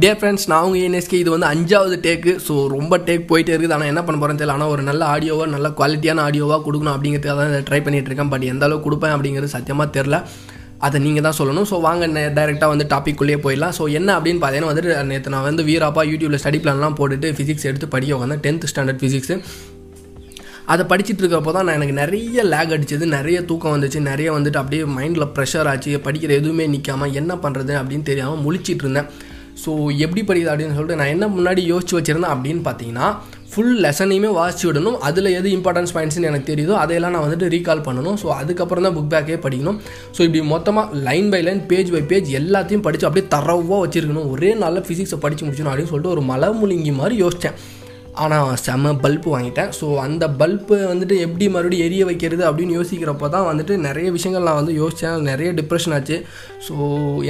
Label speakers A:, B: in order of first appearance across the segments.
A: Day friends நான் உங்கள் NSK இது வந்து அஞ்சாவது டேக்கு ஸோ ரொம்ப டேக் போயிட்டே இருக்குது. ஆனால் என்ன பண்ண போகிறேன்னு தெரியல. ஆனால் ஒரு நல்ல ஆடியோவாக நல்ல குவாலிட்டியான ஆடியோவாக கொடுக்கணும் அப்படிங்கிறதுக்காக தான் ட்ரை பண்ணிகிட்டு இருக்கேன். பட் எந்த அளவுக்கு கொடுப்பேன் அப்படிங்கிறது சத்தியமாக தெரில அதை நீங்கள் தான் சொல்லணும். ஸோ வாங்க டேரெக்டாக வந்து டாப்பிக்குள்ளேயே போயிடலாம். ஸோ என்ன அப்படின்னு பார்த்தீங்கன்னா வந்துட்டு நேற்று நான் வந்து வீராப்பா யூடியூப்பில் ஸ்டடி பிளான்லாம் போட்டுட்டு ஃபிசிக்ஸ் எடுத்து படிக்க வந்தேன் டென்த் ஸ்டாண்டர்ட் ஃபிசிக்ஸு அதை படிச்சுட்டு இருக்கிறப்போ தான் நான் எனக்கு நிறைய லேக் அடிச்சது நிறைய தூக்கம் வந்துச்சு நிறைய வந்துட்டு அப்படியே மைண்டில் ப்ரெஷர் ஆச்சு படிக்கிற எதுவுமே நிற்காம என்ன பண்ணுறது அப்படின்னு தெரியாமல் முழிச்சிட்டு இருந்தேன். ஸோ எப்படி படிக்குது அப்படின்னு சொல்லிட்டு நான் என்ன முன்னாடி யோசிச்சு வச்சுருந்தேன் அப்படின்னு பார்த்தீங்கன்னா ஃபுல் லெசனையுமே வாசிச்சு விடணும். அதில் எது இம்பார்ட்டன்ஸ் பாயிண்ட்ஸ்னு எனக்கு தெரியுதோ அதையெல்லாம் நான் வந்துட்டு ரீகால் பண்ணணும். ஸோ அதுக்கப்புறம் தான் புக் பேக்கே படிக்கணும். ஸோ இப்படி மொத்தமாக line by line page by page எல்லாத்தையும் படித்து அப்படியே தரவாக வச்சுருக்கணும். ஒரே நாளில் ஃபிசிக்ஸை படித்து முடிச்சணும் அப்படின்னு சொல்லிட்டு ஒரு மலை முழுங்கி மாதிரி யோசித்தேன் ஆனால் செம்ம பல்ப் வாங்கிட்டேன். ஸோ அந்த பல்ப்பு வந்துட்டு எப்படி மறுபடியும் எரிய வைக்கிறது அப்படின்னு யோசிக்கிறப்போ தான் வந்துட்டு நிறைய விஷயங்கள் நான் வந்து யோசித்தேன் நிறைய டிப்ரெஷன் ஆச்சு. ஸோ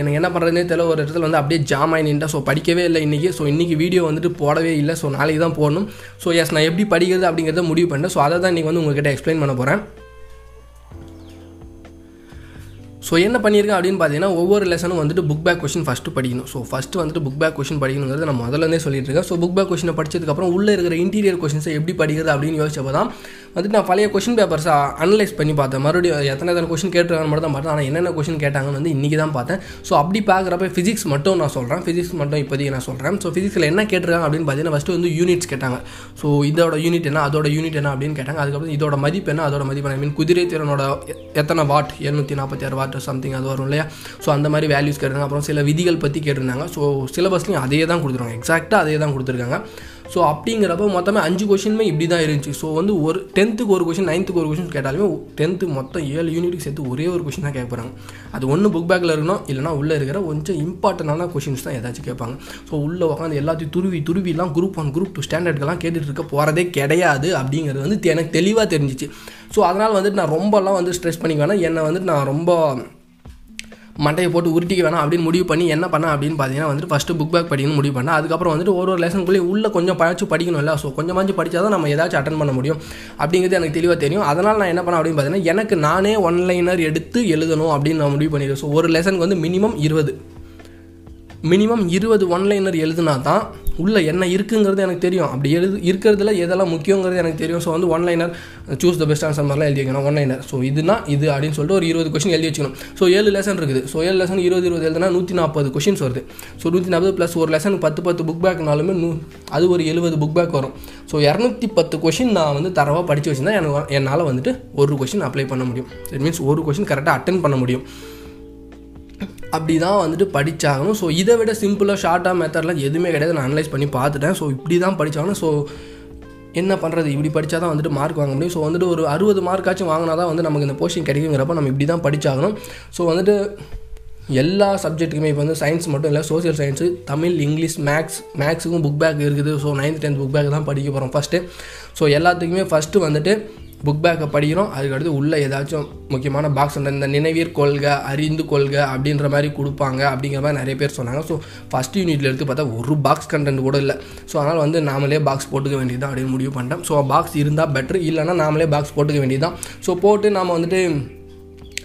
A: எனக்கு என்ன பண்ணுறதுனே தெரியல. ஒரு இடத்துல வந்து அப்படியே ஜாம் ஆகி நின்ட்டேன். ஸோ படிக்கவே இல்லை இன்றைக்கி ஸோ இன்றைக்கி வீடியோ வந்துட்டு போடவே இல்லை. ஸோ நாளைக்கு தான் போடணும். ஸோ எஸ் நான் எப்படி படிக்கிறது அப்படிங்கிறத முடிவு பண்ணேன் ஸோ அதை தான் இன்றைக்கி வந்து உங்கள்கிட்ட எக்ஸ்பிளைன் பண்ண போகிறேன் ஸோ என்ன பண்ணியிருக்கேன் அப்படின்னு பார்த்தீங்கன்னா ஒவ்வொரு லெசனும் வந்துட்டு புக் பேக் கொஷின் ஃபஸ்ட்டு படிக்கணும். ஸோ ஃபஸ்ட்டு வந்துட்டு புக் பேக் கொஷின் படிக்கணுங்கிறது நான் முதல்லேருந்தே சொல்லிட்டு இருக்கேன். ஸோ புக் பேக் கொஷினை படிச்சதுக்கப்புறம் உள்ளே இருக்கிற இன்டீரியர் கொஷின்ஸை எப்படி படிக்கிறது அப்படின்னு யோசிச்சப்போ தான் வந்துட்டு நான் பழைய கொஷின் பேப்பர்ஸை அனலைஸ் பண்ணி பார்த்தேன். மறுபடியும் எத்தனை எத்தனை கொஷின் கேட்டுருக்காங்க மட்டும் தான் பார்த்தேன். ஆனால் என்னென்ன கொஷின் கேட்டாங்கன்னு வந்து இன்றைக்கி தான் பார்த்தேன். ஸோ அப்படி பார்க்குறப்ப ஃபிசிக்ஸ் மட்டும் நான் சொல்கிறேன் ஃபிசிக்ஸ் மட்டும் இப்போதைக்கு நான் சொல்கிறேன் ஸோ ஃபிசிக்ஸில் என்ன கேட்டிருக்காங்க அப்படின்னு பார்த்தீங்கன்னா ஃபஸ்ட்டு வந்து யூனிட்ஸ் கேட்டாங்க. ஸோ இதோட யூனிட் என்ன அதோட யூனிட் என்ன அப்படின்னு கேட்டாங்க. அதுக்கப்புறம் இதோட மதிப்பு என்ன அதோட மதிப்பு ஐ மீன் குதிரை திறனோட எத்தனை வாட் எழுநூற்றி நாற்பத்தி ஆறு வாட் சம்திங் அது வரும் இல்லையா? ஸோ அந்த மாதிரி வேல்யூஸ் கேட்டிருந்தாங்க அப்புறம் சில விதிகள் பற்றி கேட்டிருந்தாங்க. ஸோ சிலபஸ்லையும் அதே தான் கொடுத்துருவாங்க எக்ஸாக்டாக அதே தான் கொடுத்துருக்காங்க. ஸோ அப்படிங்கிறப்ப மொத்தமே அஞ்சு கொஷினுமே இப்படி தான் இருந்துச்சு. ஸோ வந்து ஒரு டென்த்துக்கு ஒரு கொஷின் நைன்த்துக்கு ஒரு கொஷின் கேட்டாலுமே டென்த்து மொத்தம் ஏழு யூனிட்டுக்கு சேர்த்து ஒரே ஒரு கொஷின் தான் கேட்க போகிறாங்க அது ஒன்று புக் பேக்கில் இருக்கணும் இல்லைனா உள்ளே இருக்கிற கொஞ்சம் இம்பார்ட்டண்டான கொஷின்ஸ் தான் ஏதாச்சும் கேட்பாங்க. ஸோ உள்ளே உட்காந்து எல்லாத்தையும் துருவி துருவிலாம் குரூப் ஒன் குரூப் டூ ஸ்டாண்டர்டுக்கெல்லாம் கேட்டுட்டு இருக்க போகிறதே கிடையாது அப்படிங்கிறது வந்து எனக்கு தெளிவாக தெரிஞ்சிச்சு. ஸோ அதனால் வந்துட்டு நான் ரொம்பலாம் வந்து ஸ்ட்ரெஸ் பண்ணிக்க வேணாம். என்னை வந்துட்டு நான் ரொம்ப மண்டையை போட்டு உருட்டிக்க வேணாம் அப்படின்னு முடிவு பண்ணி என்ன பண்ண அப்படின்னு பார்த்தீங்கன்னா வந்துட்டு ஃபஸ்ட்டு புக் பேக் படிக்கணும் முடிவு பண்ணேன். அதுக்கப்புறம் வந்துட்டு ஒரு ஒரு லெசனுக்குள்ளே உள்ளே கொஞ்சம் பழச்சு படிக்கணும்ல ஸோ கொஞ்சமாச்சு படித்தா தான் நம்ம ஏதாச்சும் அட்டன் பண்ண முடியும். அப்படிங்கிறது எனக்கு தெளிவாக தெரியும். அதனால் நான் என்ன பண்ணேன் அப்படின்னு பார்த்தீங்கன்னா எனக்கு நானே ஒன்லைனர் எடுத்து எழுதணும் அப்படின்னு நான் முடிவு பண்ணிடுவேன் ஸோ ஒரு லெசனுக்கு வந்து மினிமம் இருபது. மினிமம் இருபது ஒன்லைனர் எழுதுனா தான் உள்ளே என்ன இருக்குங்கிறது எனக்கு தெரியும். அப்படி எழுது இருக்கிறதுல எதெல்லாம் முக்கியங்கிறது எனக்கு தெரியும். ஸோ வந்து one liner choose the best answer மாதிரிலாம் எழுதி வைக்கணும் ஒன்லைனர் ஸோ இதுனா இது அப்படின்னு சொல்லிட்டு ஒரு இருபது கொஷின் எழுதி வச்சுக்கணும். ஸோ ஏழு லெசன் இருக்குது. ஸோ ஏழு லெசன் இருபது இருபது எழுதுனா நூற்றி நாற்பது கொஷின்ஸ் வருது. ஸோ நூற்றி நாற்பது ப்ளஸ் ஒரு லெசன் பத்து பத்து புக் பேக்னாலுமே நூ அது ஒரு எழுபது புக் பேக் வரும். ஸோ இரநூத்தி பத்து கொஷின் நான் வந்து தரவாக படித்து வச்சுருந்தா எனக்கு என்னால் வந்துட்டு ஒரு கொஷின் அப்ளை பண்ண முடியும். இட் மீன்ஸ் ஒரு கொஷின் கரெக்டாக அட்டன் பண்ண முடியும். அப்படி தான் வந்துட்டு படித்தாகணும் ஸோ இதை விட சிம்பிளாக ஷார்ட்டாக மெத்தட்லாம் எதுவுமே கிடையாது. நான் அனலைஸ் பண்ணி பார்த்துட்டேன். ஸோ இப்படி தான் படித்தாகணும் ஸோ என்ன பண்ணுறது இப்படி படித்தா தான் வந்துட்டு மார்க் வாங்க முடியும். ஸோ வந்துட்டு ஒரு அறுபது மார்க்காச்சும் வாங்கினா தான் வந்து நமக்கு இந்த போஸ்டிங் கிடைக்குங்கிறப்ப நம்ம இப்படி தான் படித்தாகணும் ஸோ வந்துட்டு எல்லா சப்ஜெக்ட்டுக்குமே இப்போ வந்து சயின்ஸ் மட்டும் இல்லை social science Tamil English maths மேக்ஸுக்கும் book back இருக்குது. So ninth tenth book back தான் படிக்க போகிறோம் ஃபஸ்ட்டு ஸோ எல்லாத்துக்குமே ஃபஸ்ட்டு வந்துட்டு புக் பேக்கை படிக்கிறோம் அதுக்கடுத்து உள்ளே ஏதாச்சும் முக்கியமான பாக்ஸ் அந்த இந்த நினைவீர் கொள்க அறிந்து கொள்க அப்படின்ற மாதிரி கொடுப்பாங்க அப்படிங்கிற மாதிரி நிறைய பேர் சொன்னாங்க. ஸோ ஃபஸ்ட் யூனிட்ல எடுத்து பார்த்தா ஒரு பாக்ஸ் கண்டென்ட் கூட இல்லை. ஸோ அதனால் வந்து நாமளே பாக்ஸ் போட்டுக்க வேண்டியது தான் அப்படின்னு முடிவு பண்ணிட்டேன் ஸோ பாக்ஸ் இருந்தால் பெட்ரு இல்லைனா நாமளே பாக்ஸ் போட்டுக்க வேண்டியது தான் ஸோ போட்டு நாம் வந்துட்டு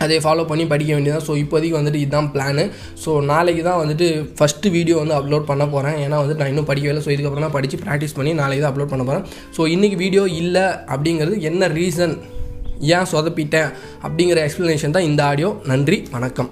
A: அதை ஃபாலோ பண்ணி படிக்க வேண்டியதான் ஸோ இப்போதைக்கு வந்துட்டு இதுதான் பிளானு ஸோ நாளைக்கு தான் வந்துட்டு ஃபஸ்ட்டு வீடியோ வந்து அப்லோட் பண்ண போகிறேன் ஏன்னா வந்துட்டு நான் இன்னும் படிக்கவே இல்லை. ஸோ இதுக்கப்புறம் தான் படித்து ப்ராக்டிஸ் பண்ணி நாளைக்கு தான் அப்லோட் பண்ண போகிறேன் ஸோ இன்றைக்கி வீடியோ இல்லை அப்படிங்கிறது என்ன ரீசன் ஏன் சொதப்பிட்டேன் அப்படிங்கிற எக்ஸ்ப்ளனேஷன் தான் இந்த ஆடியோ நன்றி வணக்கம்.